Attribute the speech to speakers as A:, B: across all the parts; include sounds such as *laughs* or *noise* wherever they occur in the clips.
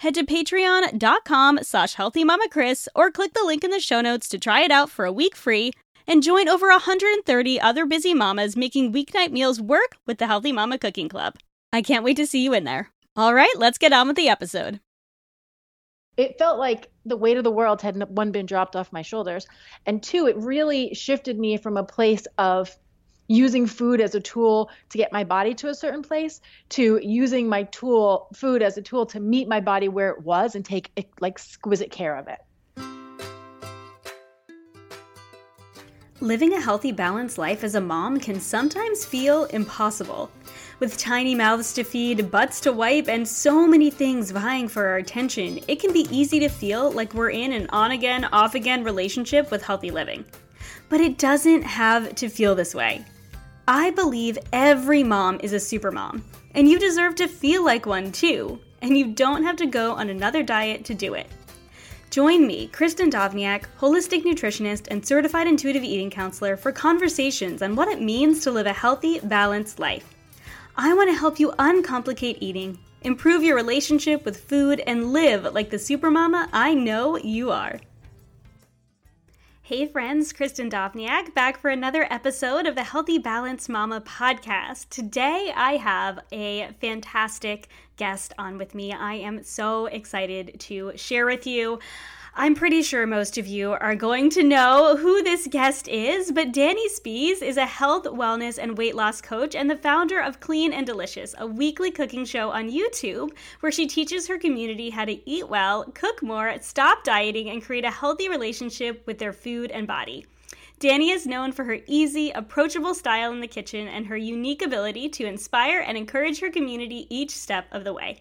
A: head to patreon.com slash healthymamakris or click the link in the show notes to try it out for a week free and join over 130 other busy mamas making weeknight meals work with the Healthy Mama Cooking Club. I can't wait to see you in there. All right, let's get on with the episode.
B: It felt like the weight of the world had one been dropped off my shoulders, and two, it really shifted me from a place of using food as a tool to get my body to a certain place to using my tool food as a tool to meet my body where it was and take like exquisite care of it
A: Living a healthy, balanced life as a mom can sometimes feel impossible. With tiny mouths to feed, butts to wipe, and so many things vying for our attention, it can be easy to feel like we're in an on again, off again relationship with healthy living. But it doesn't have to feel this way. I believe every mom is a super mom, and you deserve to feel like one too, and you don't have to go on another diet to do it. Join me, Kristen Dovniak, holistic nutritionist and certified intuitive eating counselor, for conversations on what it means to live a healthy, balanced life. I want to help you uncomplicate eating, improve your relationship with food, and live like the supermama I know you are. Hey friends, Kristen Dovniak back for another episode of the Healthy Balance Mama podcast. Today I have a fantastic guest on with me. I am so excited to share with you. I'm pretty sure most of you are going to know who this guest is, but Dani Spies is a health, wellness, and weight loss coach and the founder of Clean and Delicious, a weekly cooking show on YouTube where she teaches her community how to eat well, cook more, stop dieting, and create a healthy relationship with their food and body. Dani is known for her easy, approachable style in the kitchen and her unique ability to inspire and encourage her community each step of the way.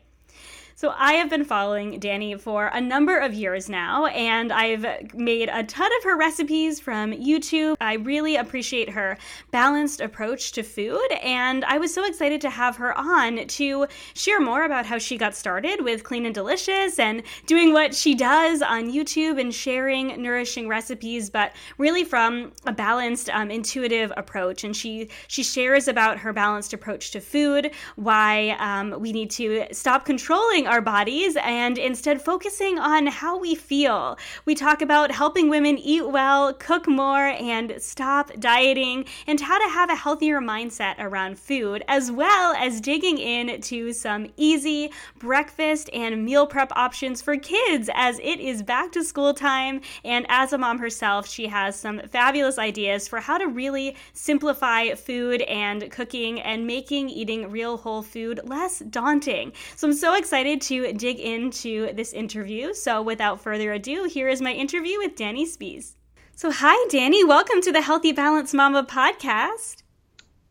A: So I have been following Dani for a number of years now, and I've made a ton of her recipes from YouTube. I really appreciate her balanced approach to food, and I was so excited to have her on to share more about how she got started with Clean and Delicious and doing what she does on YouTube and sharing nourishing recipes, but really from a balanced, um, intuitive approach. And she she shares about her balanced approach to food, why um, we need to stop controlling our bodies and instead focusing on how we feel. We talk about helping women eat well, cook more, and stop dieting, and how to have a healthier mindset around food, as well as digging into some easy breakfast and meal prep options for kids as it is back to school time. And as a mom herself, she has some fabulous ideas for how to really simplify food and cooking and making eating real whole food less daunting. So I'm so excited excited to dig into this interview. So, without further ado, here is my interview with Dani Spies. So, hi, Dani. Welcome to the Healthy Balance Mama podcast.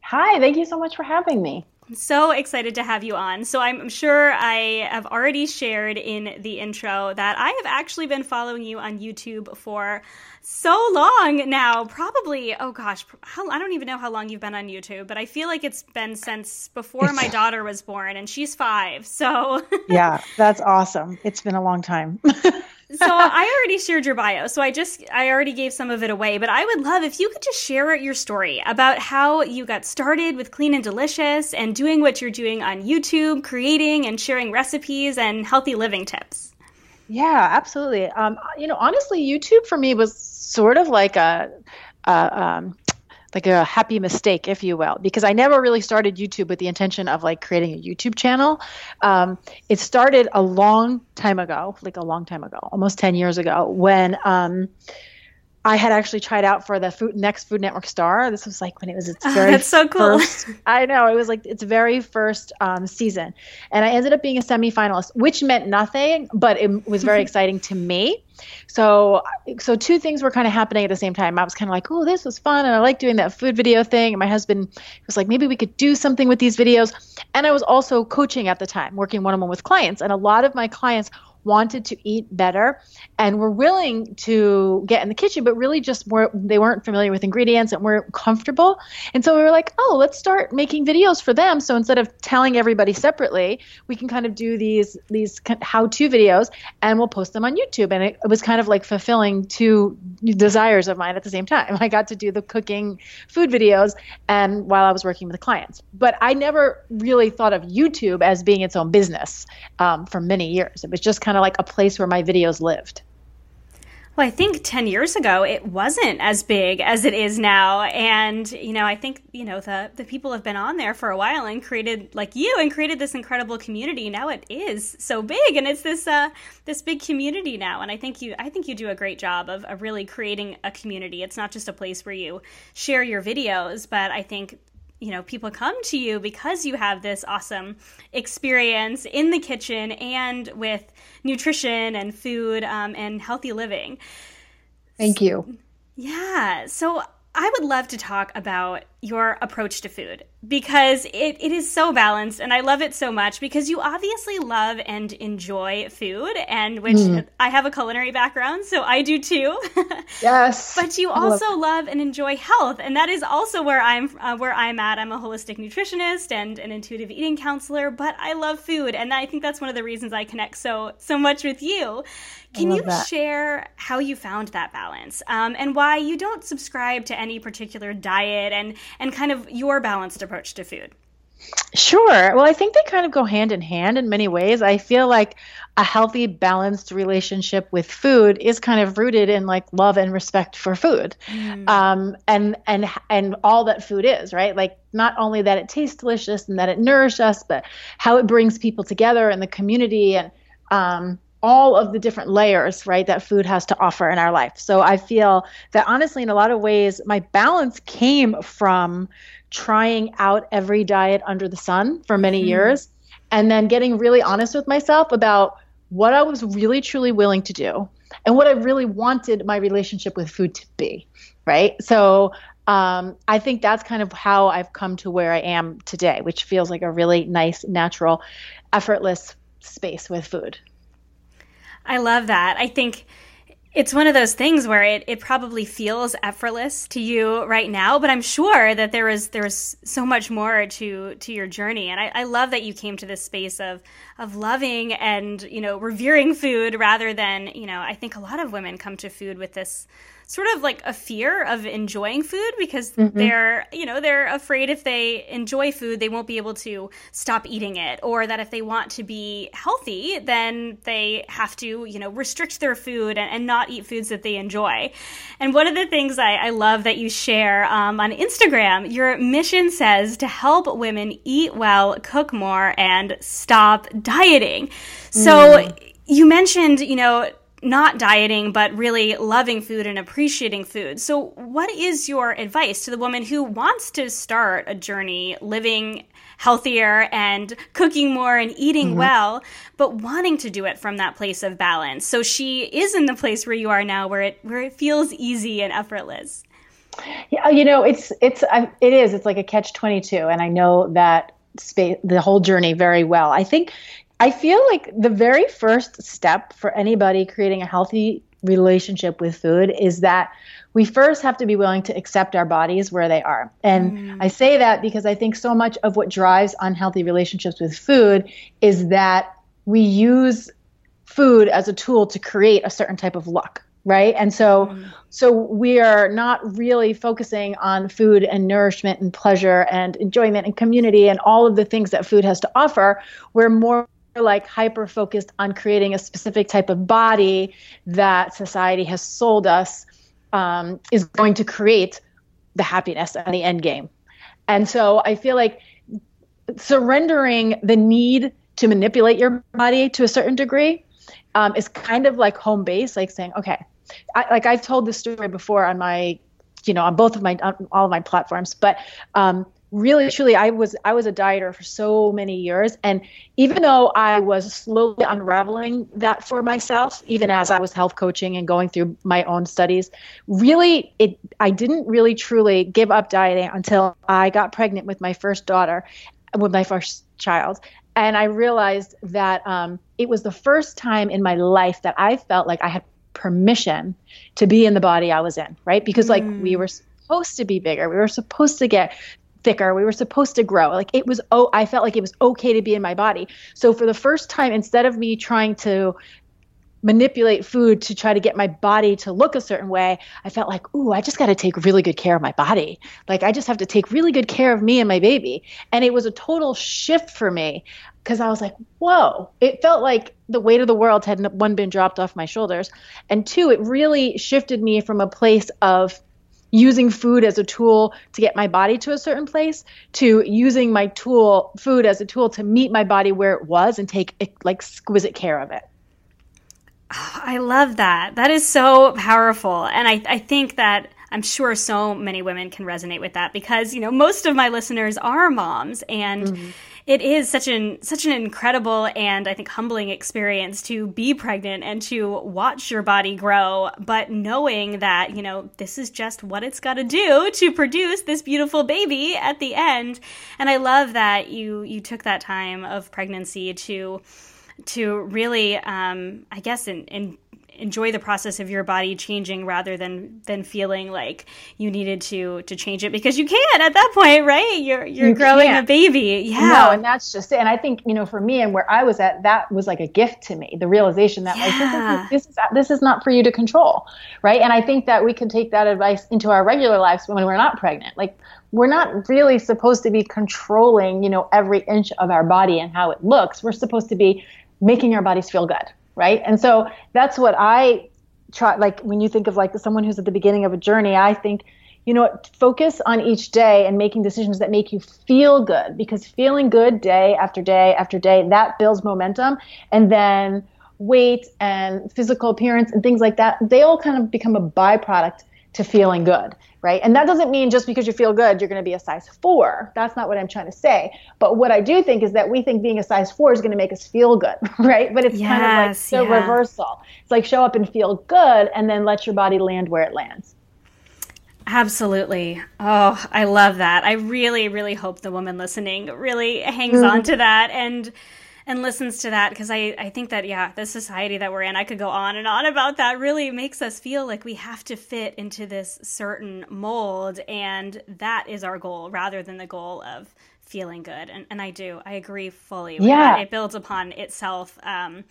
B: Hi, thank you so much for having me.
A: I'm so excited to have you on. So, I'm sure I have already shared in the intro that I have actually been following you on YouTube for so long now. Probably, oh gosh, how, I don't even know how long you've been on YouTube, but I feel like it's been since before my *laughs* daughter was born, and she's five. So, *laughs*
B: yeah, that's awesome. It's been a long time. *laughs*
A: so I *laughs* already shared your bio, so I just I already gave some of it away, but I would love if you could just share your story about how you got started with Clean and Delicious and doing what you're doing on YouTube, creating and sharing recipes and healthy living tips.
B: Yeah, absolutely. Um, you know, honestly, YouTube for me was sort of like a, a um, like a happy mistake, if you will, because I never really started YouTube with the intention of like creating a YouTube channel. Um, it started a long time ago, like a long time ago, almost 10 years ago, when um, I had actually tried out for the food, next Food Network star. This was like when it was its very
A: That's so cool.
B: first. *laughs* I know it was like its very first um, season, and I ended up being a semifinalist, which meant nothing, but it was very *laughs* exciting to me. So, so two things were kind of happening at the same time. I was kind of like, "Oh, this was fun," and I like doing that food video thing. And my husband was like, "Maybe we could do something with these videos." And I was also coaching at the time, working one on one with clients, and a lot of my clients wanted to eat better and were willing to get in the kitchen, but really just were they weren't familiar with ingredients and weren't comfortable. And so we were like, oh, let's start making videos for them. So instead of telling everybody separately, we can kind of do these these how-to videos and we'll post them on YouTube. And it, it was kind of like fulfilling two desires of mine at the same time. *laughs* I got to do the cooking food videos and while I was working with clients. But I never really thought of YouTube as being its own business um, for many years. It was just kind of like a place where my videos lived.
A: Well, I think 10 years ago it wasn't as big as it is now. And, you know, I think, you know, the, the people have been on there for a while and created, like you, and created this incredible community. Now it is so big and it's this, uh, this big community now. And I think you, I think you do a great job of, of really creating a community. It's not just a place where you share your videos, but I think you know people come to you because you have this awesome experience in the kitchen and with nutrition and food um, and healthy living.
B: Thank you.
A: Yeah so I would love to talk about your approach to food because it, it is so balanced and I love it so much because you obviously love and enjoy food and which mm. I have a culinary background so I do too. *laughs*
B: yes.
A: but you also love, love, and enjoy health and that is also where I'm uh, where I'm at. I'm a holistic nutritionist and an intuitive eating counselor, but I love food and I think that's one of the reasons I connect so so much with you. Can you that. share how you found that balance um, and why you don't subscribe to any particular diet and and kind of your balanced approach to food?
B: Sure. Well, I think they kind of go hand in hand in many ways. I feel like a healthy, balanced relationship with food is kind of rooted in like love and respect for food, mm. um, and and and all that food is, right? Like not only that it tastes delicious and that it nourishes us, but how it brings people together in the community and um, all of the different layers, right, that food has to offer in our life. So I feel that honestly, in a lot of ways, my balance came from trying out every diet under the sun for many mm-hmm. years and then getting really honest with myself about what I was really truly willing to do and what I really wanted my relationship with food to be, right? So um, I think that's kind of how I've come to where I am today, which feels like a really nice, natural, effortless space with food.
A: I love that. I think it's one of those things where it, it probably feels effortless to you right now, but I'm sure that there is there's so much more to to your journey. And I, I love that you came to this space of of loving and, you know, revering food rather than, you know, I think a lot of women come to food with this sort of like a fear of enjoying food because mm-hmm. they're you know they're afraid if they enjoy food they won't be able to stop eating it or that if they want to be healthy then they have to you know restrict their food and, and not eat foods that they enjoy and one of the things i, I love that you share um, on instagram your mission says to help women eat well cook more and stop dieting so mm. you mentioned you know not dieting, but really loving food and appreciating food. So, what is your advice to the woman who wants to start a journey living healthier and cooking more and eating mm-hmm. well, but wanting to do it from that place of balance? So she is in the place where you are now, where it where it feels easy and effortless.
B: Yeah, you know, it's it's it is. It's like a catch twenty two, and I know that space the whole journey very well. I think I feel like the very first step for anybody creating a healthy relationship with food is that we first have to be willing to accept our bodies where they are. And mm. I say that because I think so much of what drives unhealthy relationships with food is that we use food as a tool to create a certain type of look right and so mm. so we are not really focusing on food and nourishment and pleasure and enjoyment and community and all of the things that food has to offer we're more like hyper focused on creating a specific type of body that society has sold us um, is going to create the happiness and the end game. And so I feel like surrendering the need to manipulate your body to a certain degree um, is kind of like home base, like saying, okay, I, like I've told this story before on my, you know, on both of my on all of my platforms, but um, really truly i was i was a dieter for so many years and even though i was slowly unraveling that for myself even as i was health coaching and going through my own studies really it i didn't really truly give up dieting until i got pregnant with my first daughter with my first child and i realized that um, it was the first time in my life that i felt like i had permission to be in the body i was in right because like mm. we were supposed to be bigger. We were supposed to get thicker. We were supposed to grow. Like it was oh I felt like it was okay to be in my body. So for the first time instead of me trying to manipulate food to try to get my body to look a certain way, I felt like, ooh, I just got to take really good care of my body. Like I just have to take really good care of me and my baby. And it was a total shift for me because I was like, whoa, it felt like the weight of the world had one been dropped off my shoulders. And two, it really shifted me from a place of using food as a tool to get my body to a certain place to using my tool food as a tool to meet my body where it was and take like exquisite care of it *sighs*
A: I love that. That is so powerful. And I, I think that I'm sure so many women can resonate with that because, you know, most of my listeners are moms and mm-hmm it is such an such an incredible and I think humbling experience to be pregnant and to watch your body grow, but knowing that, you know, this is just what it's got to do to produce this beautiful baby at the end. And I love that you you took that time of pregnancy to to really um, I guess in, in enjoy the process of your body changing rather than than feeling like you needed to to change it because you can at that point right? You're you're you growing can't. a baby yeah.
B: no and that's just it. And i think you know for me and where i was at that was like a gift to me the realization that yeah. like this is, this is this is not for you to control right? And i think that we can take that advice into our regular lives when we're not pregnant. Like we're not really supposed to be controlling you know every inch of our body and how it looks. We're supposed to be making our bodies feel good right? And so that's what I try. Like when you think of like someone who's at the beginning of a journey, I think, you know, focus on each day and making decisions that make you feel good because feeling good day after day after day that builds momentum, and then weight and physical appearance and things like that they all kind of become a byproduct to feeling good right? And that doesn't mean just because you feel good, you're going to be a size four. That's not what I'm trying to say. But what I do think is that we think being a size four is going to make us feel good, *laughs* right? But it's yes, kind of like the yeah. reversal. It's like show up and feel good and then let your body land where it lands.
A: Absolutely. Oh, I love that. I really, really hope the woman listening really hangs mm-hmm. on to that and and listens to that because I, I think that yeah the society that we're in i could go on and on about that really makes us feel like we have to fit into this certain mold and that is our goal rather than the goal of feeling good and, and i do i agree fully yeah. That. it builds upon itself um,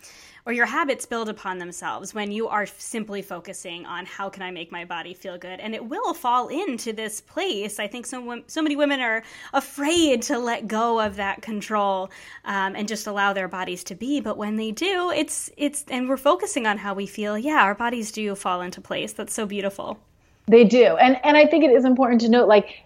A: or your habits build upon themselves when you are simply focusing on how can I make my body feel good, and it will fall into this place. I think so. So many women are afraid to let go of that control um, and just allow their bodies to be. But when they do, it's it's and we're focusing on how we feel. Yeah, our bodies do fall into place. That's so beautiful.
B: They do, and and I think it is important to note like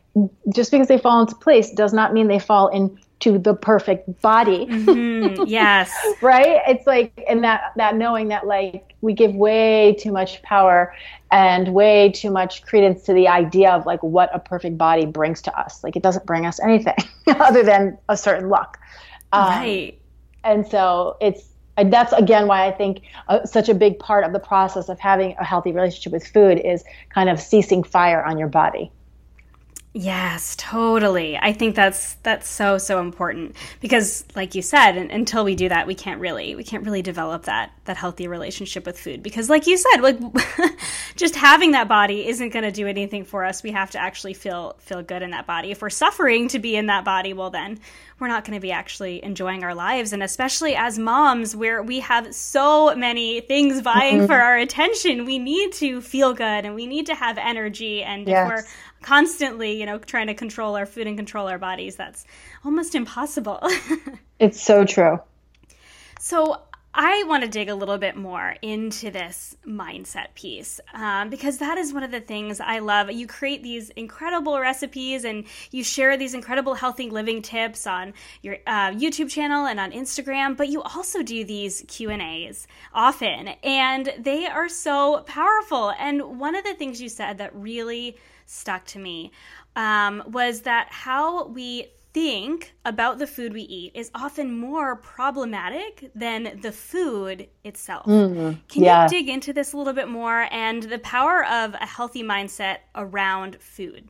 B: just because they fall into place does not mean they fall into the perfect body.
A: Mm-hmm. *laughs* Yes.
B: right? It's like and that that knowing that like we give way too much power and way too much credence to the idea of like what a perfect body brings to us. Like it doesn't bring us anything *laughs* other than a certain look.
A: Um, right.
B: And so it's that's again why I think uh, such a big part of the process of having a healthy relationship with food is kind of ceasing fire on your body.
A: Yes, totally. I think that's that's so so important because like you said until we do that we can't really we can't really develop that that healthy relationship with food because like you said like *laughs* just having that body isn't going to do anything for us. We have to actually feel feel good in that body. If we're suffering to be in that body, well then we're not going to be actually enjoying our lives and especially as moms where we have so many things vying mm-hmm. for our attention, we need to feel good and we need to have energy and yes. if we're constantly, you know, trying to control our food and control our bodies. That's almost impossible. *laughs*
B: it's so true.
A: So I want to dig a little bit more into this mindset piece um, because that is one of the things I love. You create these incredible recipes and you share these incredible healthy living tips on your uh, YouTube channel and on Instagram, but you also do these Q and A's often, and they are so powerful. And one of the things you said that really stuck to me um, was that how we think about the food we eat is often more problematic than the food itself. Mm, Can yeah. you dig into this a little bit more and the power of a healthy mindset around food?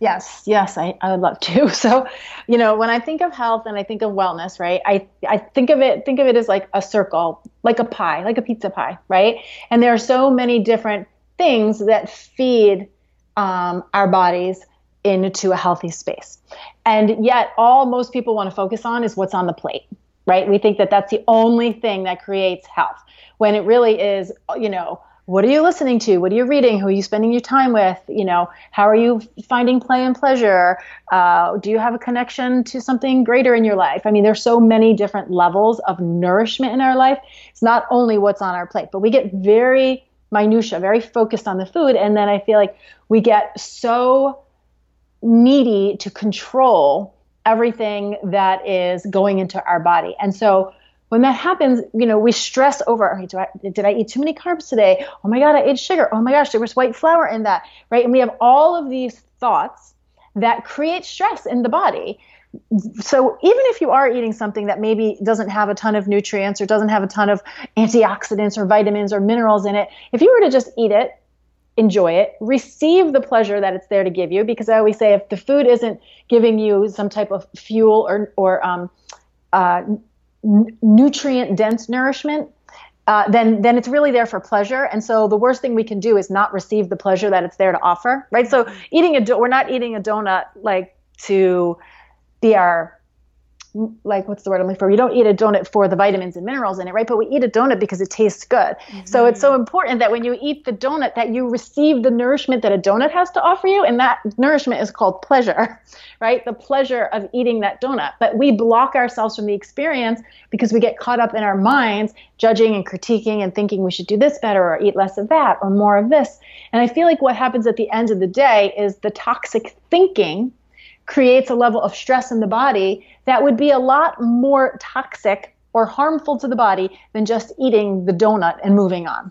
B: Yes, yes, I, I would love to. *laughs* So, you know, when I think of health and I think of wellness, right, I, I think of it think of it as like a circle, like a pie, like a pizza pie, right? And there are so many different things that feed um, our bodies into a healthy space. And yet, all most people want to focus on is what's on the plate, right? We think that that's the only thing that creates health, when it really is, you know, what are you listening to? What are you reading? Who are you spending your time with? You know, how are you finding play and pleasure? Uh, do you have a connection to something greater in your life? I mean, there's so many different levels of nourishment in our life. It's not only what's on our plate, but we get very minutia, very focused on the food, and then I feel like we get so needy to control everything that is going into our body. And so when that happens, you know, we stress over, I, did I eat too many carbs today? Oh my God, I ate sugar. Oh my gosh, there was white flour in that, right? And we have all of these thoughts that create stress in the body. So even if you are eating something that maybe doesn't have a ton of nutrients or doesn't have a ton of antioxidants or vitamins or minerals in it, if you were to just eat it enjoy it, receive the pleasure that it's there to give you. Because I always say, if the food isn't giving you some type of fuel or or um, uh, n- nutrient dense nourishment, uh, then then it's really there for pleasure. And so the worst thing we can do is not receive the pleasure that it's there to offer, right? So eating a do- we're not eating a donut like to be our like what's the word I'm looking for? We don't eat a donut for the vitamins and minerals in it, right? But we eat a donut because it tastes good. Mm-hmm. So it's so mm-hmm. important that when you eat the donut that you receive the nourishment that a donut has to offer you and that nourishment is called pleasure, *laughs* right? The pleasure of eating that donut. But we block ourselves from the experience because we get caught up in our minds judging and critiquing and thinking we should do this better or eat less of that or more of this. And I feel like what happens at the end of the day is the toxic thinking creates a level of stress in the body that would be a lot more toxic or harmful to the body than just eating the donut and moving on.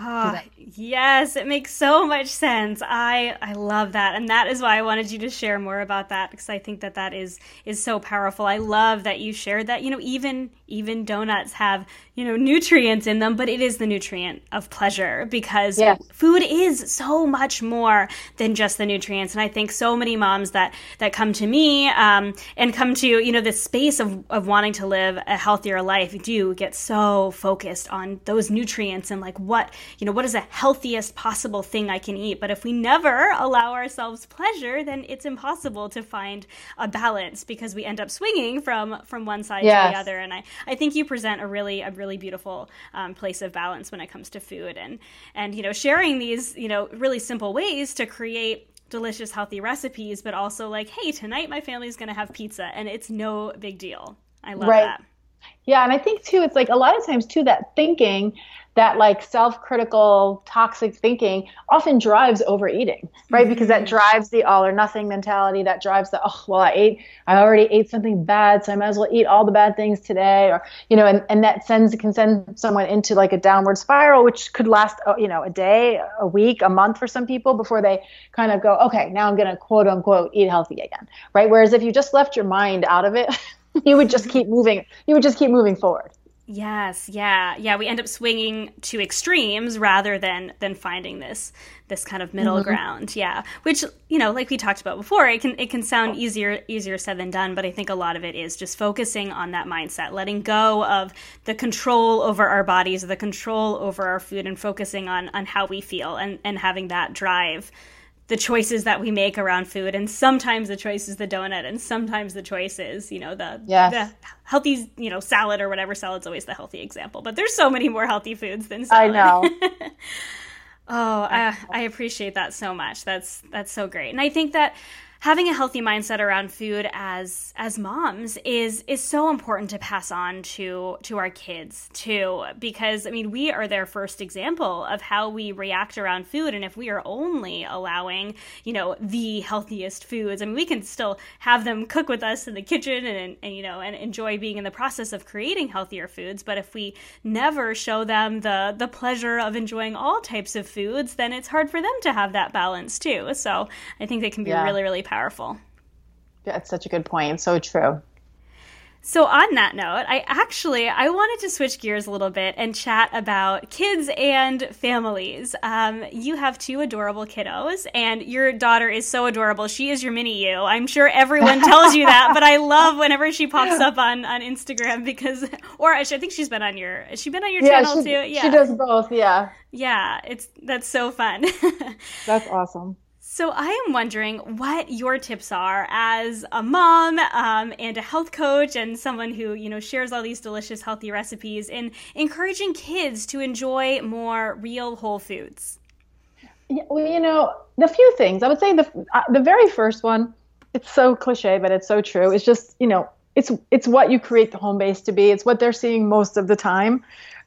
A: Ah, oh, yes, it makes so much sense. I I love that, and that is why I wanted you to share more about that because I think that that is is so powerful. I love that you shared that. You know, even even donuts have you know nutrients in them but it is the nutrient of pleasure because yes. food is so much more than just the nutrients and i think so many moms that that come to me um, and come to you know this space of, of wanting to live a healthier life do get so focused on those nutrients and like what you know what is the healthiest possible thing i can eat? But if we never allow ourselves pleasure then it's impossible to find a balance because we end up swinging from from one side yes. to the other. And i I think you present a really a really beautiful um, place of balance when it comes to food. And and you know sharing these you know really simple ways to create delicious healthy recipes but also like hey tonight my family's going to have pizza and it's no big deal. I love right. that.
B: Yeah and i think too it's like a lot of times too that thinking that like self-critical toxic thinking often drives overeating right? Mm-hmm. because that drives the all or nothing mentality that drives the oh well i ate i already ate something bad so i might as well eat all the bad things today or you know and, and that sends can send someone into like a downward spiral which could last uh, you know a day a week a month for some people before they kind of go okay now i'm going to quote unquote eat healthy again right? Whereas if you just left your mind out of it *laughs* you would just keep moving you would just keep moving forward
A: Yes, yeah, yeah. We end up swinging to extremes rather than than finding this this kind of middle mm-hmm. ground. Yeah, which you know, like we talked about before, it can it can sound easier easier said than done. But I think a lot of it is just focusing on that mindset, letting go of the control over our bodies, the control over our food, and focusing on on how we feel and and having that drive the choices that we make around food and sometimes the choice is the donut and sometimes the choice is you know the, yes. the healthy you know salad or whatever. Salad's always the healthy example but there's so many more healthy foods than salad. *laughs*
B: Oh, i know.
A: Oh I, I appreciate that so much. That's that's so great. And i think that having a healthy mindset around food as as moms is is so important to pass on to to our kids too because i mean we are their first example of how we react around food. And if we are only allowing you know the healthiest foods i mean we can still have them cook with us in the kitchen and, and you know and enjoy being in the process of creating healthier foods. But if we never show them the the pleasure of enjoying all types of foods then it's hard for them to have that balance too. So i think it can be yeah. really really powerful.
B: That's such a good point. So true.
A: So on that note, I actually I wanted to switch gears a little bit and chat about kids and families. Um, you have two adorable kiddos, and your daughter is so adorable. She is your mini you. I'm sure everyone tells you that, but I *laughs* love whenever she pops up on on Instagram because, or I think she's been on your. Has she been on your yeah, channel
B: she,
A: too?
B: Yeah, she does both. Yeah.
A: Yeah, it's that's so fun. *laughs*
B: that's awesome.
A: So I am wondering what your tips are as a mom um, and a health coach and someone who you know shares all these delicious healthy recipes in encouraging kids to enjoy more real whole foods.
B: Well, you know, the few things I would say the uh, the very first one. It's so cliche, but it's so true. It's just you know, it's it's what you create the home base to be. It's what they're seeing most of the time.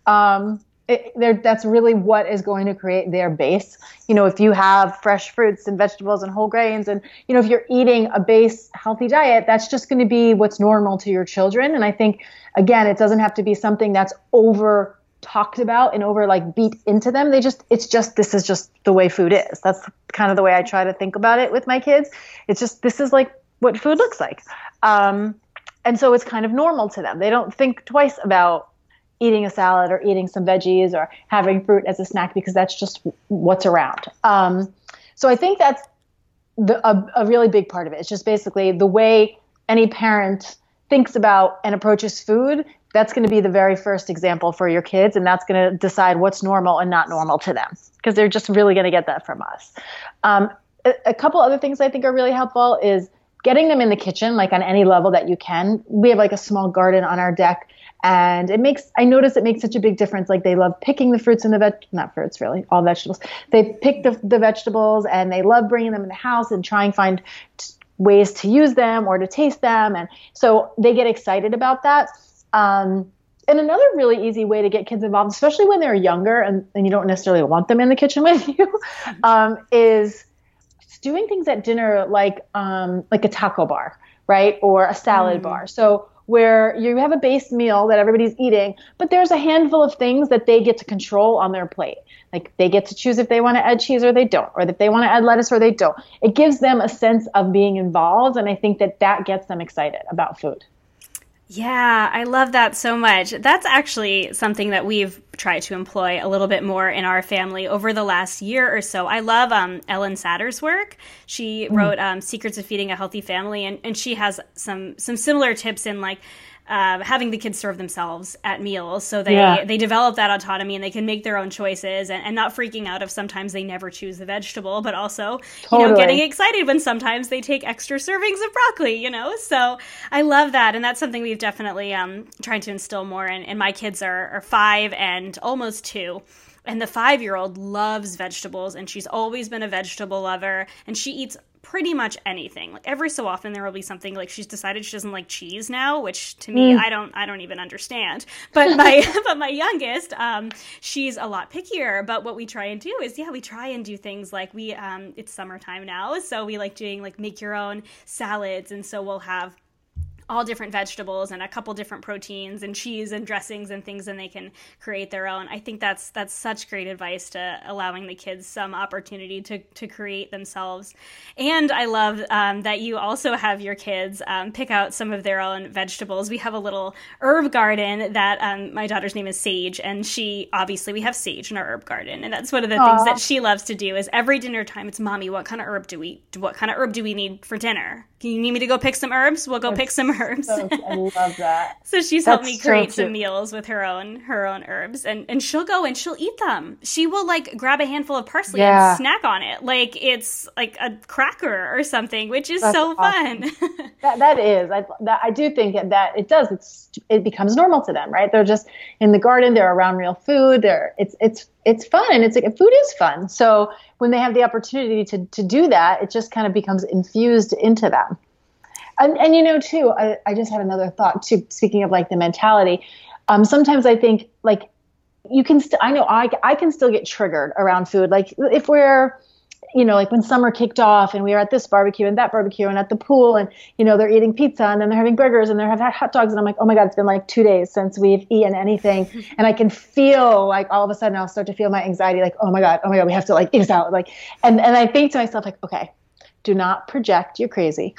B: Um, it, that's really what is going to create their base. You know, if you have fresh fruits and vegetables and whole grains, and you know, if you're eating a base healthy diet, that's just going to be what's normal to your children. And I think, again, it doesn't have to be something that's over talked about and over like beat into them. They just, it's just, this is just the way food is. That's kind of the way I try to think about it with my kids. It's just, this is like what food looks like. Um, and so it's kind of normal to them. They don't think twice about eating a salad or eating some veggies or having fruit as a snack because that's just what's around. Um, so I think that's the, a, a really big part of it. It's just basically the way any parent thinks about and approaches food. That's going to be the very first example for your kids, and that's going to decide what's normal and not normal to them because they're just really going to get that from us. Um, a, a couple other things I think are really helpful is getting them in the kitchen, like on any level that you can. We have like a small garden on our deck and it makes i notice it makes such a big difference. Like they love picking the fruits and the veg not fruits really all vegetables. They pick the, the vegetables and they love bringing them in the house and trying find t- ways to use them or to taste them. And so they get excited about that. Um, and another really easy way to get kids involved especially when they're younger and, and you don't necessarily want them in the kitchen with *laughs* you um, is doing things at dinner like um, like a taco bar right or a salad mm. bar so where you have a base meal that everybody's eating, but there's a handful of things that they get to control on their plate. Like they get to choose if they want to add cheese or they don't, or if they want to add lettuce or they don't. It gives them a sense of being involved, and I think that that gets them excited about food.
A: Yeah, I love that so much. That's actually something that we've tried to employ a little bit more in our family over the last year or so. I love um, Ellyn Satter's work. She mm. wrote um, Secrets of Feeding a Healthy Family, and, and she has some some similar tips in like uh, having the kids serve themselves at meals so they yeah. they develop that autonomy and they can make their own choices and, and not freaking out if sometimes they never choose the vegetable but also totally. you know getting excited when sometimes they take extra servings of broccoli you know so i love that and that's something we've definitely um, trying to instill more and, and my kids are, are five and almost two and the five year old loves vegetables and she's always been a vegetable lover and she eats pretty much anything. Like every so often there will be something like she's decided she doesn't like cheese now, which to me mm. I don't I don't even understand. But my *laughs* *laughs* but my youngest, um, she's a lot pickier. But what we try and do is yeah, we try and do things like we um, it's summertime now, so we like doing like make your own salads, and so we'll have all different vegetables and a couple different proteins and cheese and dressings and things and they can create their own. I think that's that's such great advice to allowing the kids some opportunity to, to create themselves. And i love um, that you also have your kids um, pick out some of their own vegetables. We have a little herb garden that um, my daughter's name is sage and she obviously we have sage in our herb garden and that's one of the Aww. things that she loves to do is every dinner time it's mommy what kind of herb do we what kind of herb do we need for dinner you need me to go pick some herbs we'll go that's, pick some herbs.
B: So, I love that. *laughs*
A: so she's That's helped me create so some meals with her own her own herbs, and and she'll go and she'll eat them. She will like grab a handful of parsley yeah. and snack on it, like it's like a cracker or something, which is That's so awesome.
B: fun. *laughs* that that is. I that, I do think that it does. It's it becomes normal to them, right? They're just in the garden. They're around real food. They're it's it's it's fun and it's like food is fun. So when they have the opportunity to, to do that, it just kind of becomes infused into them. And, and you know, too, I, I just had another thought too, speaking of like the mentality. Um, sometimes I think like you can, st- I know I, I can still get triggered around food. Like if we're, you know, like when summer kicked off and we were at this barbecue and that barbecue and at the pool and, you know, they're eating pizza and then they're having burgers and they're having hot dogs. And I'm like, oh my God, it's been like two days since we've eaten anything. *laughs* and I can feel like all of a sudden I'll start to feel my anxiety, like, oh my God, oh my God, we have to like eat this out. Like, and, and I think to myself, like, okay, do not project you're crazy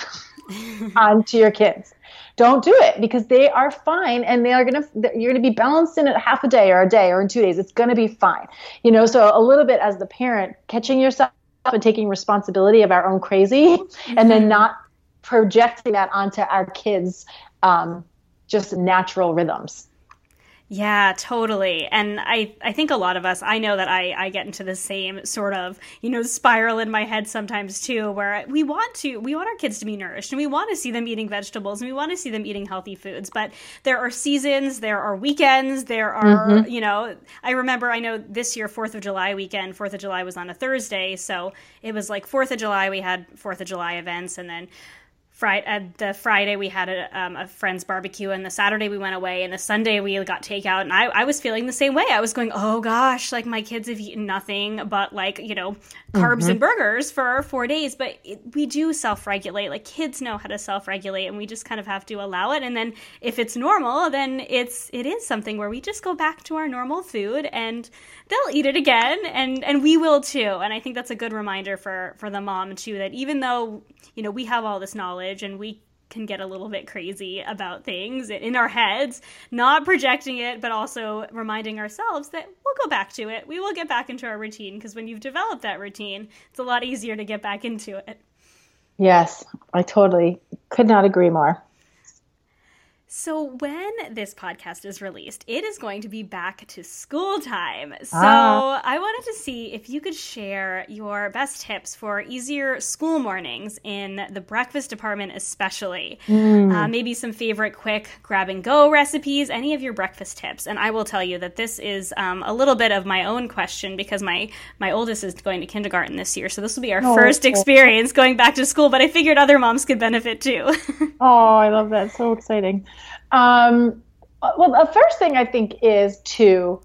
B: *laughs* onto your kids. Don't do it because they are fine and they are gonna you're gonna be balanced in a half a day or a day or in two days. It's gonna be fine. You know, so a little bit as the parent, catching yourself and taking responsibility of our own crazy mm-hmm. and then mm-hmm. not projecting that onto our kids um, just natural rhythms
A: yeah, totally. And I, I think a lot of us, I know that I, I get into the same sort of, you know, spiral in my head sometimes too, where we want to, we want our kids to be nourished and we want to see them eating vegetables and we want to see them eating healthy foods. But there are seasons, there are weekends, there are, mm-hmm. you know, I remember, I know this year, 4th of July weekend, 4th of July was on a Thursday. So it was like 4th of July, we had 4th of July events and then Friday, uh, the Friday we had a, um, a, friend's barbecue, and the Saturday we went away, and the Sunday we got takeout. And I, I was feeling the same way. I was going, oh gosh, like my kids have eaten nothing but like you know carbs mm-hmm. and burgers for four days. But it, we do self regulate. Like kids know how to self regulate, and we just kind of have to allow it. And then if it's normal, then it's it is something where we just go back to our normal food, and they'll eat it again, and and we will too. And I think that's a good reminder for for the mom too that even though you know we have all this knowledge and we can get a little bit crazy about things in our heads, not projecting it, but also reminding ourselves that we'll go back to it. We will get back into our routine because when you've developed that routine, it's a lot easier to get back into it.
B: Yes, I totally could not agree more.
A: So, when this podcast is released, it is going to be back to school time. So, ah. I wanted to see if you could share your best tips for easier school mornings in the breakfast department, especially. Mm. Uh, maybe some favorite quick grab and go recipes, any of your breakfast tips. And I will tell you that this is um, a little bit of my own question because my, my oldest is going to kindergarten this year. So, this will be our oh, first experience going back to school, but I figured other moms could benefit too. *laughs*
B: oh, I love that. So exciting. Um, well, the first thing I think is to,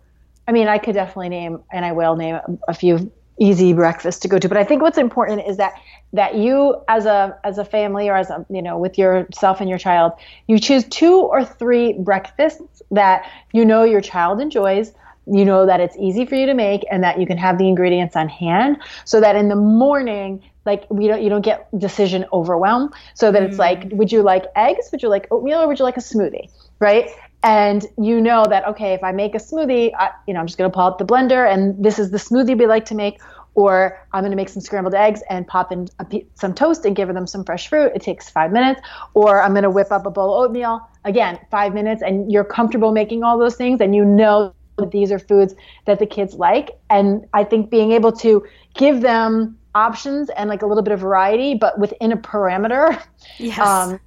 B: I mean, I could definitely name, and I will name a, few easy breakfasts to go to, but I think what's important is that that you as a as a family or as a you know with yourself and your child you choose two or three breakfasts that you know your child enjoys you know that it's easy for you to make and that you can have the ingredients on hand so that in the morning like we don't you don't get decision overwhelm. So that mm. it's like would you like eggs? Would you like oatmeal? Or would you like a smoothie? Right? And you know that okay if i make a smoothie I, you know i'm just going to pull out the blender and this is the smoothie we like to make. Or i'm going to make some scrambled eggs and pop in a, some toast and give them some fresh fruit. It takes five minutes. Or i'm going to whip up a bowl of oatmeal. Again five minutes and you're comfortable making all those things and you know that these are foods that the kids like and i think being able to give them options and like a little bit of variety, but within a parameter.
A: Yes. Um,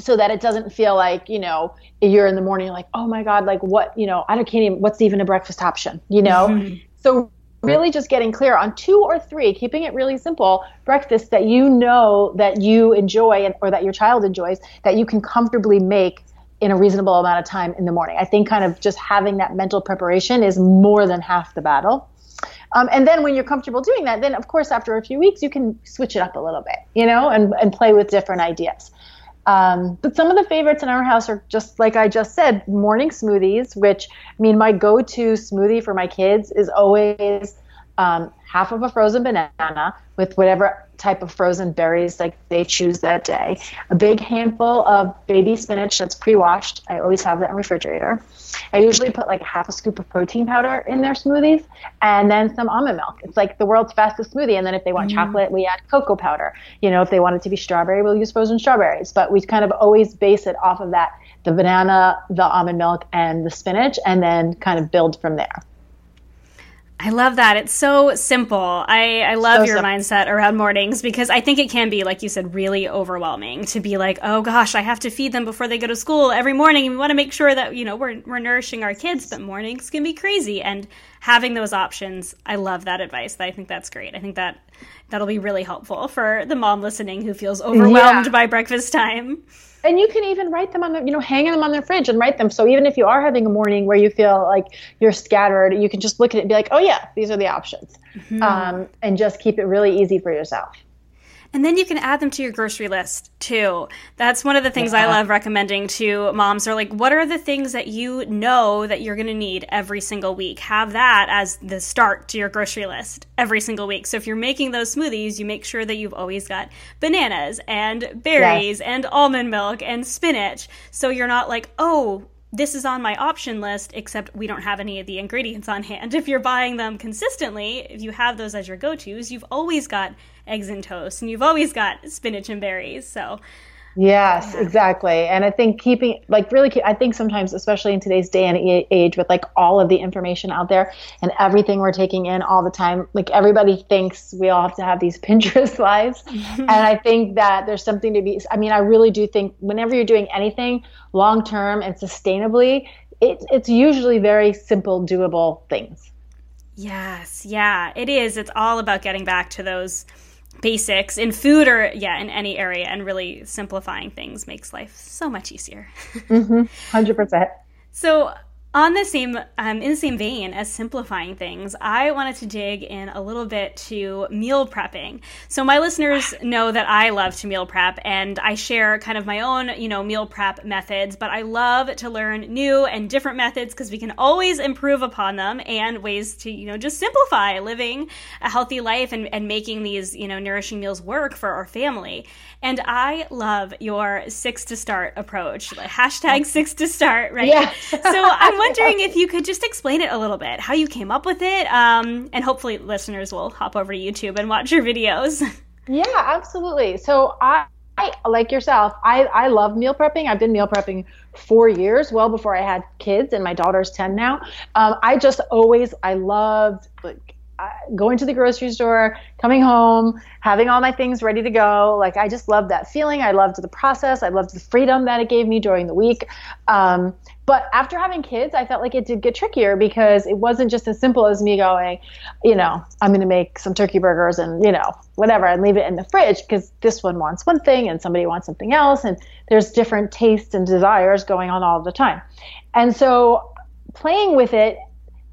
B: so that it doesn't feel like you know you're in the morning like oh my god like what you know I don't can't even what's even a breakfast option you know mm-hmm. *laughs* so really just getting clear on two or three keeping it really simple breakfast that you know that you enjoy and, or that your child enjoys that you can comfortably make in a reasonable amount of time in the morning i think kind of just having that mental preparation is more than half the battle um, and then when you're comfortable doing that, then of course after a few weeks you can switch it up a little bit, you know, and, and play with different ideas. Um, but some of the favorites in our house are just like I just said, morning smoothies. Which I mean, my go-to smoothie for my kids is always um, half of a frozen banana with whatever type of frozen berries like they choose that day. A big handful of baby spinach that's pre-washed. I always have that in the refrigerator. I usually put like half a scoop of protein powder in their smoothies and then some almond milk. It's like the world's fastest smoothie. And then if they want mm. chocolate, we add cocoa powder. You know, if they want it to be strawberry, we'll use frozen strawberries. But we kind of always base it off of that the banana, the almond milk, and the spinach, and then kind of build from there.
A: I love that. It's so simple. I, I love so your simple. mindset around mornings because I think it can be, like you said, really overwhelming to be like, oh gosh, I have to feed them before they go to school every morning. And we want to make sure that, you know, we're, we're nourishing our kids, but mornings can be crazy. And having those options, I love that advice. I think that's great. I think that that'll be really helpful for the mom listening who feels overwhelmed yeah. by breakfast time
B: and you can even write them on the you know hang them on the fridge and write them so even if you are having a morning where you feel like you're scattered you can just look at it and be like oh yeah these are the options mm-hmm. um, and just keep it really easy for yourself
A: and then you can add them to your grocery list too. That's one of the things yeah. I love recommending to moms are like, what are the things that you know that you're going to need every single week? Have that as the start to your grocery list every single week. So if you're making those smoothies, you make sure that you've always got bananas and berries yes. and almond milk and spinach. So you're not like, oh, this is on my option list, except we don't have any of the ingredients on hand. *laughs* If you're buying them consistently, if you have those as your go tos, you've always got eggs and toast and you've always got spinach and berries. So,
B: Yes, yeah. exactly. And I think keeping, like, really, I think sometimes, especially in today's day and age, with like all of the information out there and everything we're taking in all the time, like, everybody thinks we all have to have these *laughs* Pinterest lives. *laughs* and I think that there's something to be, I mean, I really do think whenever you're doing anything long term and sustainably, it, it's usually very simple, doable things.
A: Yes, yeah, it is. It's all about getting back to those basics. In food or yeah in any area and really simplifying things makes life so much easier. *laughs*
B: Mm-hmm. 100%
A: so on the same um, in the same vein as simplifying things i wanted to dig in a little bit to meal prepping. So my listeners know that i love to meal prep and i share kind of my own you know meal prep methods but i love to learn new and different methods because we can always improve upon them and ways to you know just simplify living a healthy life and, and making these you know nourishing meals work for our family and i love your six to start approach hashtag *laughs* six to start right yeah. so *laughs* i'm wondering if you could just explain it a little bit, how you came up with it, um, and hopefully listeners will hop over to YouTube and watch your videos. *laughs*
B: Yeah, absolutely. So I, I like yourself, I, I love meal prepping. I've been meal prepping for years, well before I had kids, and my daughter's 10 now. Um, I just always, I loved like going to the grocery store, coming home, having all my things ready to go. Like I just loved that feeling. I loved the process. I loved the freedom that it gave me during the week. Um, but after having kids, I felt like it did get trickier because it wasn't just as simple as me going, you know, I'm going to make some turkey burgers and, you know, whatever and leave it in the fridge because this one wants one thing and somebody wants something else. And there's different tastes and desires going on all the time. And so playing with it,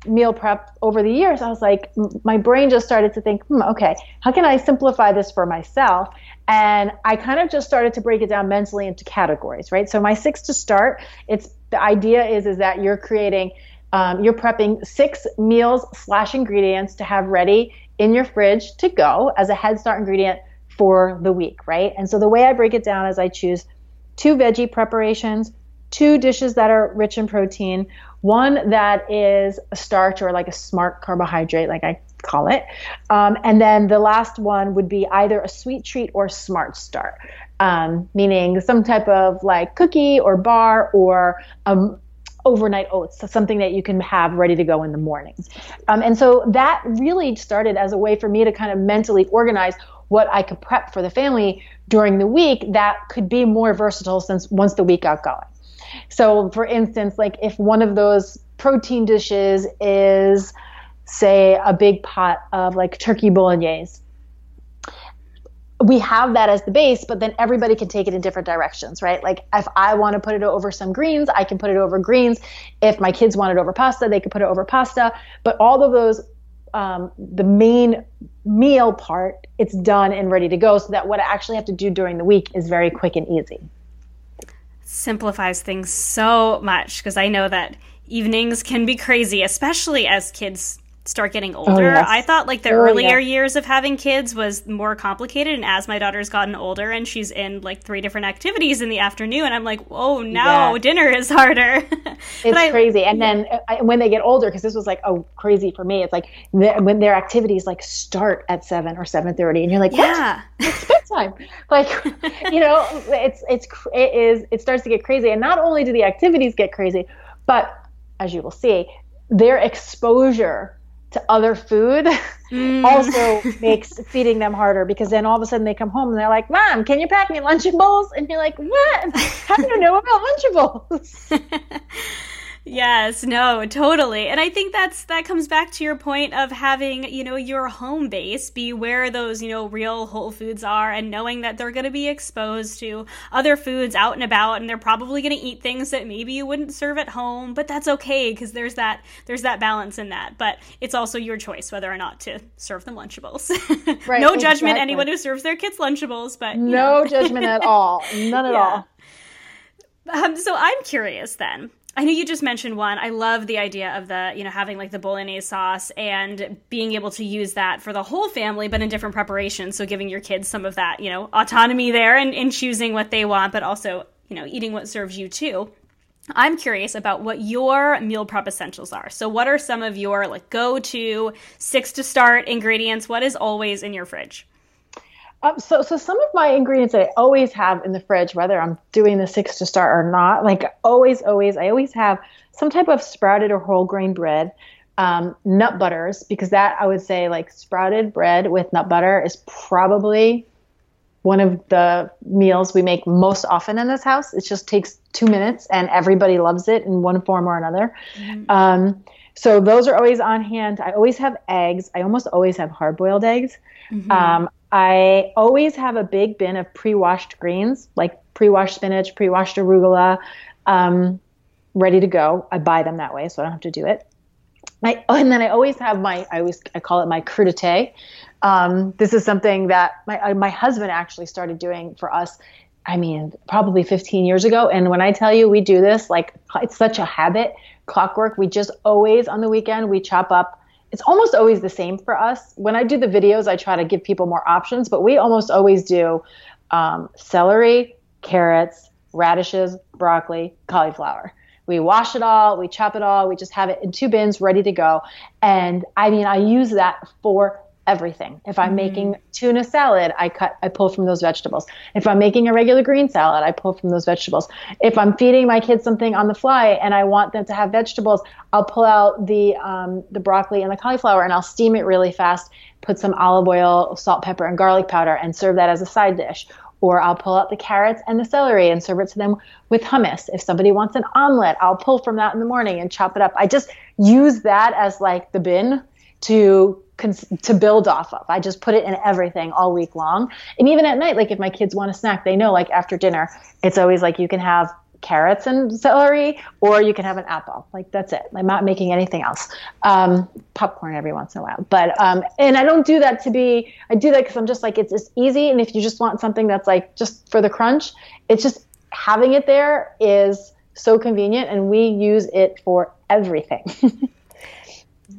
B: meal prep over the years, I was like, my brain just started to think, hmm, okay, how can I simplify this for myself? And I kind of just started to break it down mentally into categories, right? So my six to start, it's the idea is is that you're creating um, you're prepping six meals slash ingredients to have ready in your fridge to go as a head start ingredient for the week right and so the way i break it down is i choose two veggie preparations two dishes that are rich in protein one that is a starch or like a smart carbohydrate like i call it um, and then the last one would be either a sweet treat or smart start um, meaning some type of like cookie or bar or um, overnight oats, so something that you can have ready to go in the mornings. Um, and so that really started as a way for me to kind of mentally organize what I could prep for the family during the week that could be more versatile since once the week got going. So, for instance, like if one of those protein dishes is, say, a big pot of like turkey bolognese, we have that as the base, but then everybody can take it in different directions, right? Like if I want to put it over some greens, I can put it over greens. If my kids want it over pasta, they could put it over pasta. But all of those, um, the main meal part, it's done and ready to go so that what I actually have to do during the week is very quick and easy.
A: Simplifies things so much because I know that evenings can be crazy, especially as kids start getting oh, older. Oh, yes. I thought like the oh, earlier yeah. years of having kids was more complicated and as my daughter's gotten older and she's in like three different activities in the afternoon I'm like, "Oh, now yeah. dinner is harder." *laughs*
B: it's I, crazy. And yeah. then uh, when they get older cuz this was like oh crazy for me. It's like when their activities like start at 7 or 7:30 and you're like, "Yeah. It's bedtime." *laughs* like, you know, it's it's it is it starts to get crazy and not only do the activities get crazy, but as you will see, their exposure to other food *laughs* mm. also makes feeding them harder because then all of a sudden they come home and they're like, Mom, can you pack me Lunchables? And you're like, What? How do you know about Lunchables? *laughs*
A: Yes, no, totally. And I think that's that comes back to your point of having, you know, your home base be where those, you know, real whole foods are and knowing that they're going to be exposed to other foods out and about and they're probably going to eat things that maybe you wouldn't serve at home, but that's okay because there's that there's that balance in that. But it's also your choice whether or not to serve them lunchables. *laughs* Right, no judgment exactly. anyone who serves their kids lunchables, but
B: no judgment at all. None at *laughs* yeah. all.
A: Um, so I'm curious then. I know you just mentioned one. I love the idea of the, you know, having like the bolognese sauce and being able to use that for the whole family, but in different preparations. So giving your kids some of that, you know, autonomy there and in choosing what they want, but also, you know, eating what serves you too. I'm curious about what your meal prep essentials are. So, what are some of your like go to six to start ingredients? What is always in your fridge?
B: Um, so, so some of my ingredients that I always have in the fridge, whether I'm doing the six to start or not, like always, always, I always have some type of sprouted or whole grain bread, um, nut butters, because that I would say like sprouted bread with nut butter is probably one of the meals we make most often in this house. It just takes two minutes and everybody loves it in one form or another. Mm-hmm. Um, so those are always on hand. I always have eggs. I almost always have hard boiled eggs. Mm-hmm. Um, I always have a big bin of pre-washed greens, like pre-washed spinach, pre-washed arugula, um, ready to go. I buy them that way, so I don't have to do it. I, *laughs* and then I always have my, I always, I call it my crudité. Um, this is something that my, my husband actually started doing for us. I mean, probably 15 years ago. And when I tell you we do this, like it's such a habit, clockwork. We just always on the weekend we chop up it's almost always the same for us. When I do the videos, I try to give people more options, but we almost always do um, celery, carrots, radishes, broccoli, cauliflower. We wash it all, we chop it all, we just have it in two bins ready to go. And I mean, I use that for everything. If I'm mm making tuna salad, I cut I pull from those vegetables. If I'm making a regular green salad, I pull from those vegetables. If I'm feeding my kids something on the fly and I want them to have vegetables, I'll pull out the um, the broccoli and the cauliflower and I'll steam it really fast, put some olive oil, salt, pepper, and garlic powder, and serve that as a side dish. Or I'll pull out the carrots and the celery and serve it to them with hummus. If somebody wants an omelet, I'll pull from that in the morning and chop it up. I just use that as like the bin to to build off of. I just put it in everything all week long. And even at night, like if my kids want a snack, they know like after dinner, it's always like you can have carrots and celery or you can have an apple. Like that's it. I'm not making anything else. Um, popcorn every once in a while. But, um, and I don't do that to be, I do that because I'm just like, it's just easy. And if you just want something that's like just for the crunch, it's just having it there is so convenient and we use it for everything. *laughs*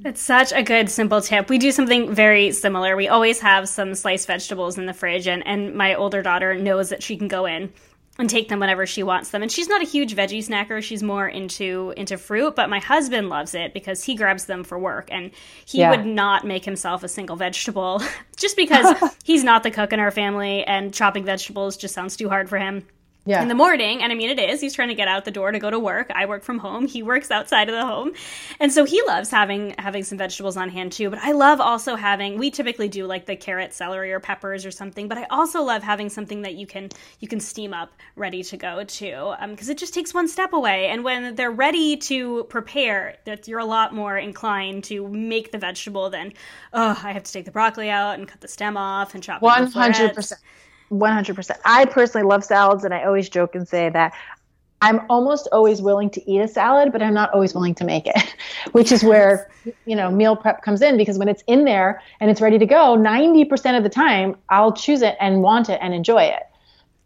A: It's such a good simple tip. We do something very similar. We always have some sliced vegetables in the fridge, and, and my older daughter knows that she can go in and take them whenever she wants them. And she's not a huge veggie snacker. She's more into into fruit, but my husband loves it because he grabs them for work and he yeah. would not make himself a single vegetable *laughs* just because *laughs* he's not the cook in our family and chopping vegetables just sounds too hard for him yeah. in the morning. And I mean, it is. He's trying to get out the door to go to work. I work from home. He works outside of the home, and so he loves having having some vegetables on hand too. But I love also having. We typically do like the carrot, celery, or peppers or something. But I also love having something that you can you can steam up, ready to go too, because um, it just takes one step away. And when they're ready to prepare, that you're a lot more inclined to make the vegetable than oh, I have to take the broccoli out and cut the stem off and chop.
B: One hundred percent. 100%. I personally love salads, and I always joke and say that I'm almost always willing to eat a salad, but I'm not always willing to make it, *laughs* which is where, you know, meal prep comes in because when it's in there and it's ready to go, 90% of the time I'll choose it and want it and enjoy it.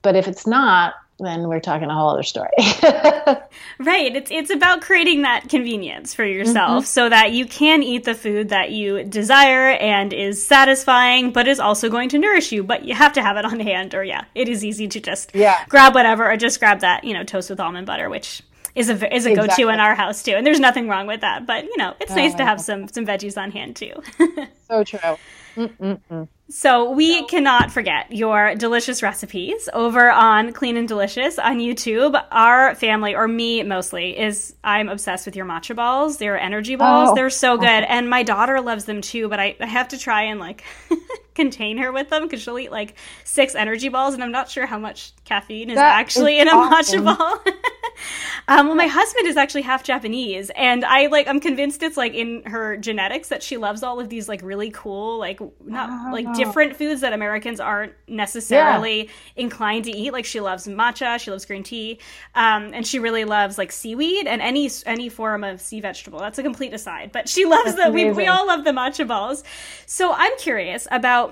B: But if it's not, then we're talking a whole other story. *laughs*
A: right. It's it's about creating that convenience for yourself mm-hmm. so that you can eat the food that you desire and is satisfying, but is also going to nourish you. But you have to have it on hand, or yeah, it is easy to just yeah. grab whatever, or just grab that you know toast with almond butter, which is a is a exactly. go to in our house too. And there's nothing wrong with that, but you know it's oh, nice to have some some veggies on hand too. *laughs*
B: so true. Mm-mm-mm.
A: So we no. cannot forget your delicious recipes over on Clean and Delicious on YouTube. Our family, or me mostly, is I'm obsessed with your matcha balls. They're energy balls. Oh. They're so good, and my daughter loves them too. But I, I have to try and like *laughs* contain her with them because she'll eat like six energy balls, and I'm not sure how much caffeine is that actually is in a awesome. matcha ball. *laughs* um, well, my husband is actually half Japanese, and I like I'm convinced it's like in her genetics that she loves all of these like really cool like not like different foods that Americans aren't necessarily yeah. inclined to eat. Like she loves matcha, she loves green tea, um, and she really loves like seaweed and any any form of sea vegetable. That's a complete aside, but she loves them. We we all love the matcha balls. So I'm curious about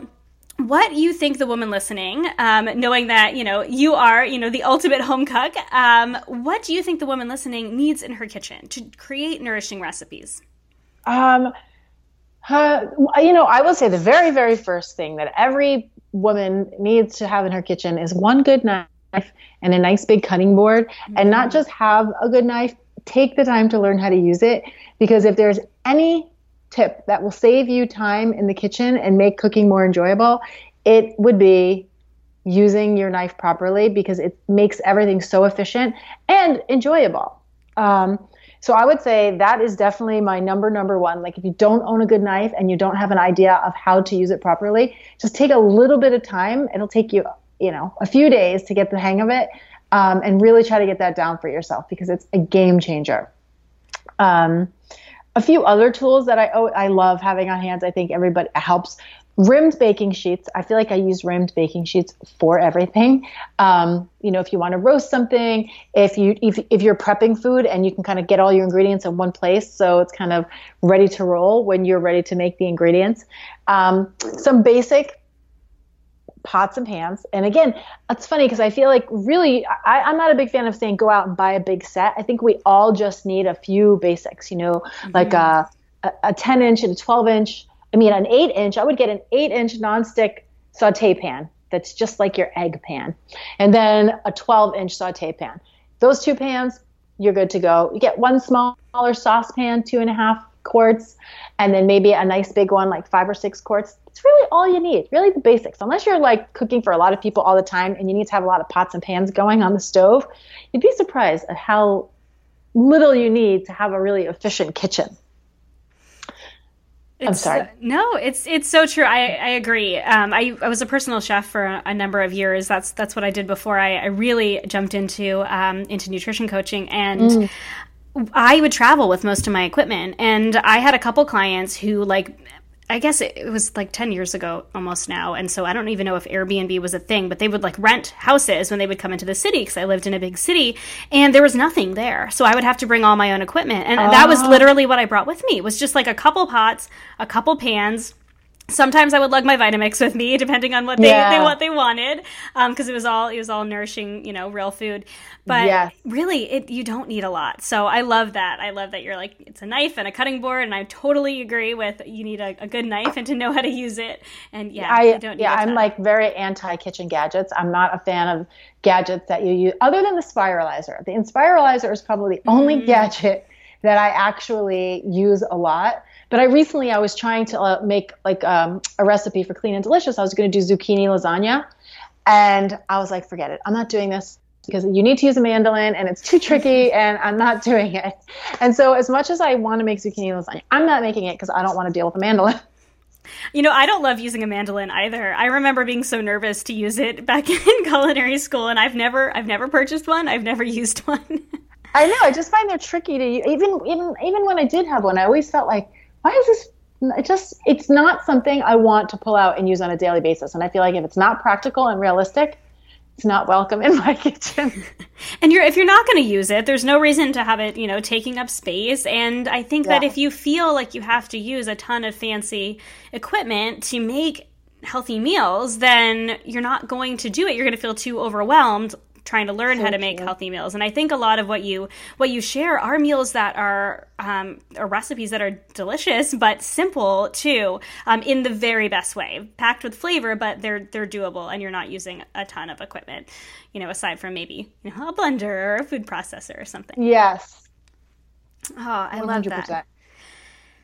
A: what you think the woman listening, um, knowing that you know you are you know the ultimate home cook, um, what do you think the woman listening needs in her kitchen to create nourishing recipes?
B: Um, uh, you know, I will say the very very first thing that every woman needs to have in her kitchen is one good knife and a nice big cutting board, mm-hmm. and not mm-hmm. just have a good knife. Take the time to learn how to use it because if there's any tip that will save you time in the kitchen and make cooking more enjoyable, it would be using your knife properly because it makes everything so efficient and enjoyable. Um, so I would say that is definitely my number number one. Like if you don't own a good knife and you don't have an idea of how to use it properly, just take a little bit of time. It'll take you, you know, a few days to get the hang of it, um, and really try to get that down for yourself because it's a game changer. Um, a few other tools that I oh, I love having on hands. I think everybody helps. Rimmed baking sheets. I feel like I use rimmed baking sheets for everything. Um, you know, if you want to roast something, if you if, if you're prepping food and you can kind of get all your ingredients in one place, so it's kind of ready to roll when you're ready to make the ingredients. Um, some basic pots and pans. And again, it's funny because I feel like really, I, am not a big fan of saying go out and buy a big set. I think we all just need a few basics, you know, mm-hmm. like a, a 10 inch and a 12 inch. I mean, an eight inch, I would get an eight inch nonstick saute pan that's just like your egg pan. And then a 12 inch saute pan. Those two pans, you're good to go. You get one smaller saucepan, two and a half quarts, and then maybe a nice big one, like five or six quarts it's really all you need, really the basics. Unless you're like cooking for a lot of people all the time and you need to have a lot of pots and pans going on the stove, you'd be surprised at how little you need to have a really efficient kitchen.
A: It's,
B: I'm sorry.
A: no, it's it's so true. I, I agree. Um, I, I was a personal chef for a, a, number of years. That's that's what I did before I, I really jumped into um, into nutrition coaching, and mm. I would travel with most of my equipment. And I had a couple clients who like I guess it was like 10 years ago almost now. And so I don't even know if Airbnb was a thing, but they would like rent houses when they would come into the city because I lived in a big city and there was nothing there. So I would have to bring all my own equipment. And that was ah. literally what I brought with me was just like a couple pots, a couple pans, sometimes I would lug my Vitamix with me, *laughs* depending on what they, yeah. they what they wanted, because um, it was all it was all nourishing, you know, real food. But yes. really, it you don't need a lot. So I love that. I love that you're like it's a knife and a cutting board, and I totally agree with you need a, a good knife and to know how to use it. And yeah,
B: I, don't. yeah, I'm like very anti kitchen gadgets. I'm not a fan of gadgets that you use other than the spiralizer. The spiralizer is probably the only mm. gadget that I actually use a lot but I recently I was trying to uh, make like um, a recipe for clean and delicious. I was going to do zucchini lasagna, and I was like, forget it. I'm not doing this because you need to use a mandolin and it's too tricky *laughs* and I'm not doing it. And so as much as I want to make zucchini lasagna, I'm not making it because I don't want to deal with a mandolin. *laughs*
A: You know, I don't love using a mandolin either. I remember being so nervous to use it back *laughs* in culinary school and I've never I've never purchased one. I've never used one.
B: I know. I just find they're tricky to even even even when I did have one, I always felt like why is this it just it's not something I want to pull out and use on a daily basis. And I feel like if it's not practical and realistic, it's not welcome in my *laughs* kitchen. *laughs*
A: and you're if you're not going to use it, there's no reason to have it, you know, taking up space. And I think yeah. that if you feel like you have to use a ton of fancy equipment to make healthy meals, then you're not going to do it. You're going to feel too overwhelmed trying to learn so how to make true. healthy meals. And I think a lot of what you what you share are meals that are um, are recipes that are delicious but simple too, um, in the very best way, packed with flavor, but they're they're doable, and you're not using a ton of equipment, you know, aside from maybe you know a blender or a food processor or something.
B: Yes.
A: Oh, I 100%. love that.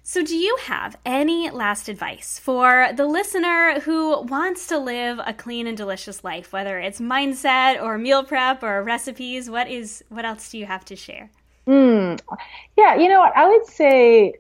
A: So, do you have any last advice for the listener who wants to live a clean and delicious life, whether it's mindset or meal prep or recipes? What is what else do you have to share?
B: Mm. Yeah, you know what? I would say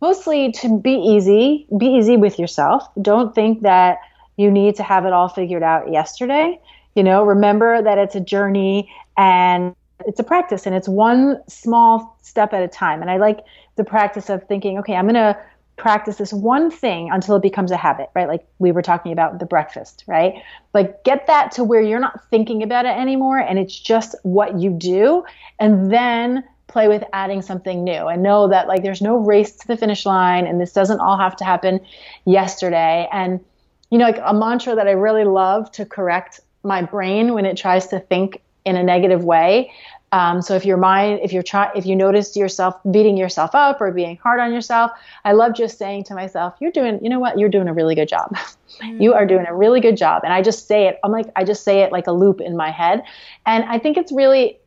B: mostly to be easy, be easy with yourself. Don't think that you need to have it all figured out yesterday. You know, remember that it's a journey and it's a practice and it's one small step at a time. And I like the practice of thinking, okay, I'm going to practice this one thing until it becomes a habit, right? Like we were talking about the breakfast, right? Like get that to where you're not thinking about it anymore and it's just what you do. And then play with adding something new and know that like there's no race to the finish line and this doesn't all have to happen yesterday. And, you know, like a mantra that I really love to correct my brain when it tries to think in a negative way um, so if your mind, if you're trying, if you notice yourself beating yourself up or being hard on yourself, I love just saying to myself, "You're doing, you know what? You're doing a really good job. Mm-hmm. *laughs* you are doing a really good job." And I just say it. I'm like, I just say it like a loop in my head, and I think it's really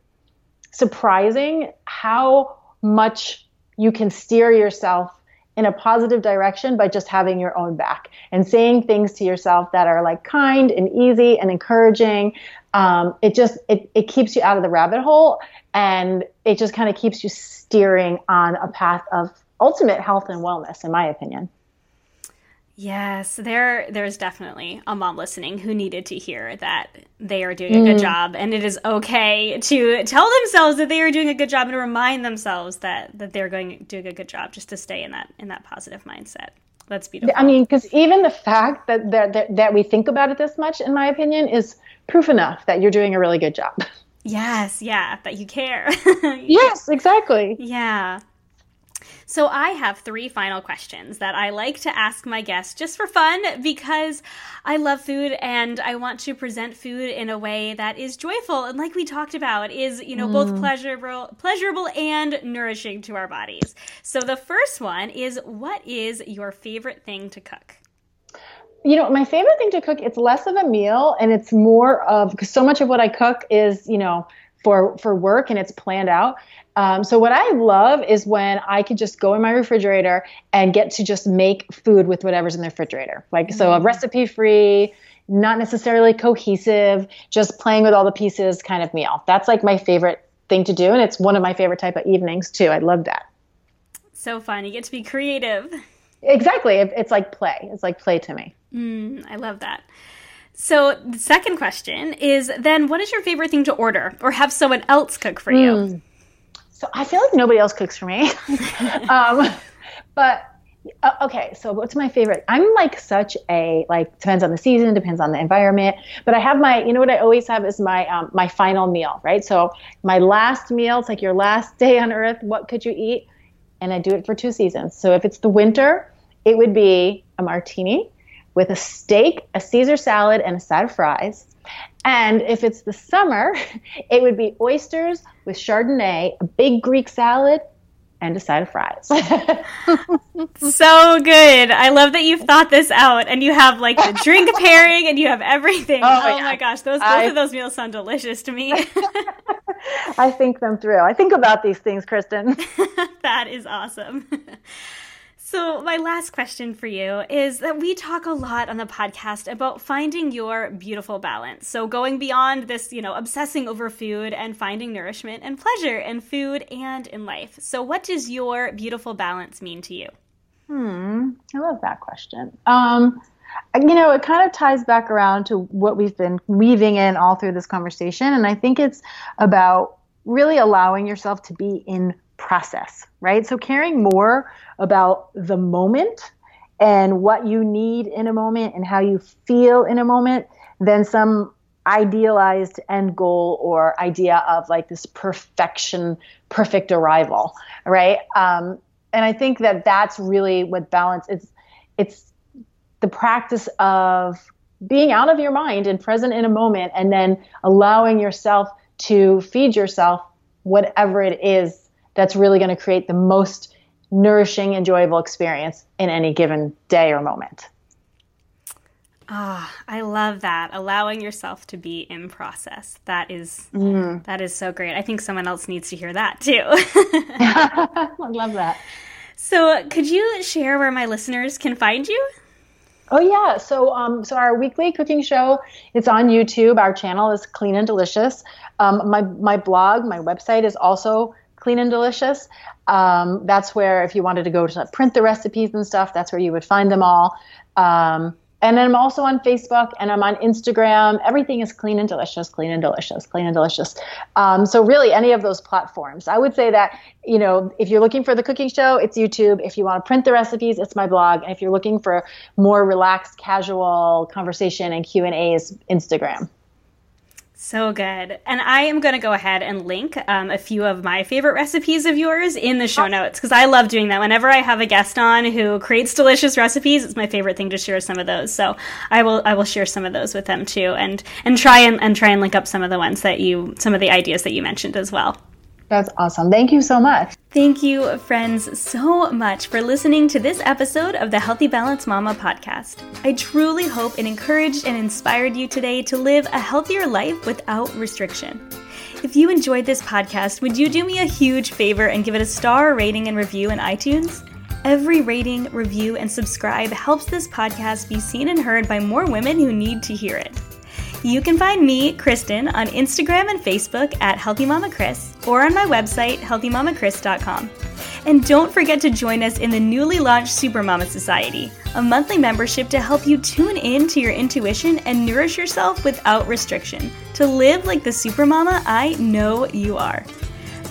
B: surprising how much you can steer yourself in a positive direction by just having your own back and saying things to yourself that are like kind and easy and encouraging um, it just it, it keeps you out of the rabbit hole and it just kind of keeps you steering on a path of ultimate health and wellness in my opinion.
A: Yes there there's definitely a mom listening who needed to hear that they are doing a good mm. job and it is okay to tell themselves that they are doing a good job and remind themselves that that they're going to do a good job just to stay in that in that positive mindset. That's beautiful
B: i mean because even the fact that, that that that we think about it this much in my opinion is proof enough that you're doing a really good job. *laughs*
A: Yes, yeah, that you care. *laughs*
B: yes, exactly.
A: Yeah. So I have three final questions that I like to ask my guests just for fun because I love food and I want to present food in a way that is joyful and like we talked about is, you know, mm. both pleasurable pleasurable and nourishing to our bodies. So the first one is what is your favorite thing to cook?
B: You know, my favorite thing to cook, it's less of a meal and it's more of because so much of what I cook is, you know, for for work and it's planned out. Um, so what I love is when I can just go in my refrigerator and get to just make food with whatever's in the refrigerator. Like mm-hmm. so a mm. recipe free, not necessarily cohesive, just playing with all the pieces kind of meal. That's like my favorite thing to do and it's one of my favorite type of evenings too. I love that.
A: So fun. You get to be creative.
B: Exactly. It's like play. It's like play to me.
A: Mm, I love that. So, the second question is then what is your favorite thing to order or have someone else cook for you? Mm.
B: So, I feel like nobody else cooks for me. *laughs* um, but uh, okay, so what's my favorite? I'm like such a like depends on the season, depends on the environment. But I have my, you know what I always have is my um, my final meal, right? So my last meal, it's like your last *laughs* day on earth. What could you eat? And I do it for two seasons. So if it's the winter, it would be a martini with a steak, a Caesar salad, and a side of fries. And if it's the summer, *laughs* it would be oysters with Chardonnay, a big Greek salad, and a side of fries. *laughs*
A: so good. I love that you've thought this out and you have like the drink *laughs* pairing and you have everything. Oh, oh yeah. my gosh, those both I, of those meals sound delicious to me.
B: I think them through. I think about these things, Kristen.
A: that is awesome. So, my last question for you is that we talk a lot on the podcast about finding your beautiful balance. So, going beyond this, you know, obsessing over food and finding nourishment and pleasure in food and in life. So, what does your beautiful balance mean to you?
B: Hmm, I love that question. Um, you know, it kind of ties back around to what we've been weaving in all through this conversation. And I think it's about really allowing yourself to be in process, right? So caring more about the moment and what you need in a moment and how you feel in a moment than some idealized end goal or idea of like this perfection, perfect arrival, right? Um, and I think that that's really what balance is. It's the practice of being out of your mind and present in a moment and then allowing yourself to feed yourself whatever it is that's really going to create the most nourishing, enjoyable experience in any given day or moment.
A: Ah, oh, I love that. Allowing yourself to be in process. That is mm. that is so great. I think someone else needs to hear that too. *laughs*
B: I love that.
A: So, could you share where my listeners can find you?
B: Oh yeah, so um, so our weekly cooking show it's on YouTube. Our channel is Clean and Delicious. Um, my my blog, my website is also Clean and Delicious. Um, that's where if you wanted to go to print the recipes and stuff, that's where you would find them all. Um, and then I'm also on Facebook and I'm on Instagram. Everything is clean and delicious, clean and delicious, clean and delicious. Um, so really, any of those platforms. I would say that you know if you're looking for the cooking show, it's YouTube. If you want to print the recipes, it's my blog. And if you're looking for more relaxed, casual conversation and Q and A's, Instagram.
A: So good. And I am going to go ahead and link um, a few of my favorite recipes of yours in the show notes because I love doing that. Whenever I have a guest on who creates delicious recipes, it's my favorite thing to share some of those. So I will I will share some of those with them too and and try and, and try and link up some of the ones that you some of the ideas that you mentioned as well.
B: That's awesome. Thank you so much.
A: Thank you, friends, so much for listening to this episode of the Healthy Balance Mama podcast. I truly hope it encouraged and inspired you today to live a healthier life without restriction. If you enjoyed this podcast, would you do me a huge favor and give it a star rating and review in iTunes? Every rating, review, and subscribe helps this podcast be seen and heard by more women who need to hear it. You can find me, Kristen, on Instagram and Facebook at Healthy Mama Kris or on my website, healthymamakris.com. And don't forget to join us in the newly launched Supermama Society, a monthly membership to help you tune in to your intuition and nourish yourself without restriction to live like the supermama I know you are.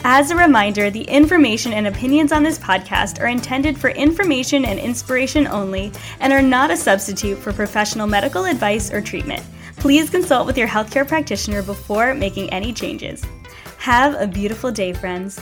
A: As a reminder, the information and opinions on this podcast are intended for information and inspiration only and are not a substitute for professional medical advice or treatment. Please consult with your healthcare practitioner before making any changes. Have a beautiful day, friends.